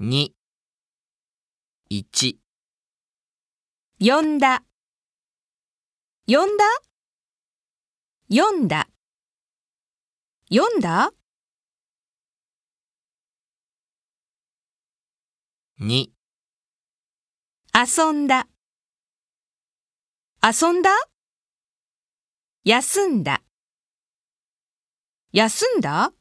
2、一、呼んだ。呼んだ？読んだ。読んだ？2、遊んだ。遊んだ？休んだ。休んだ？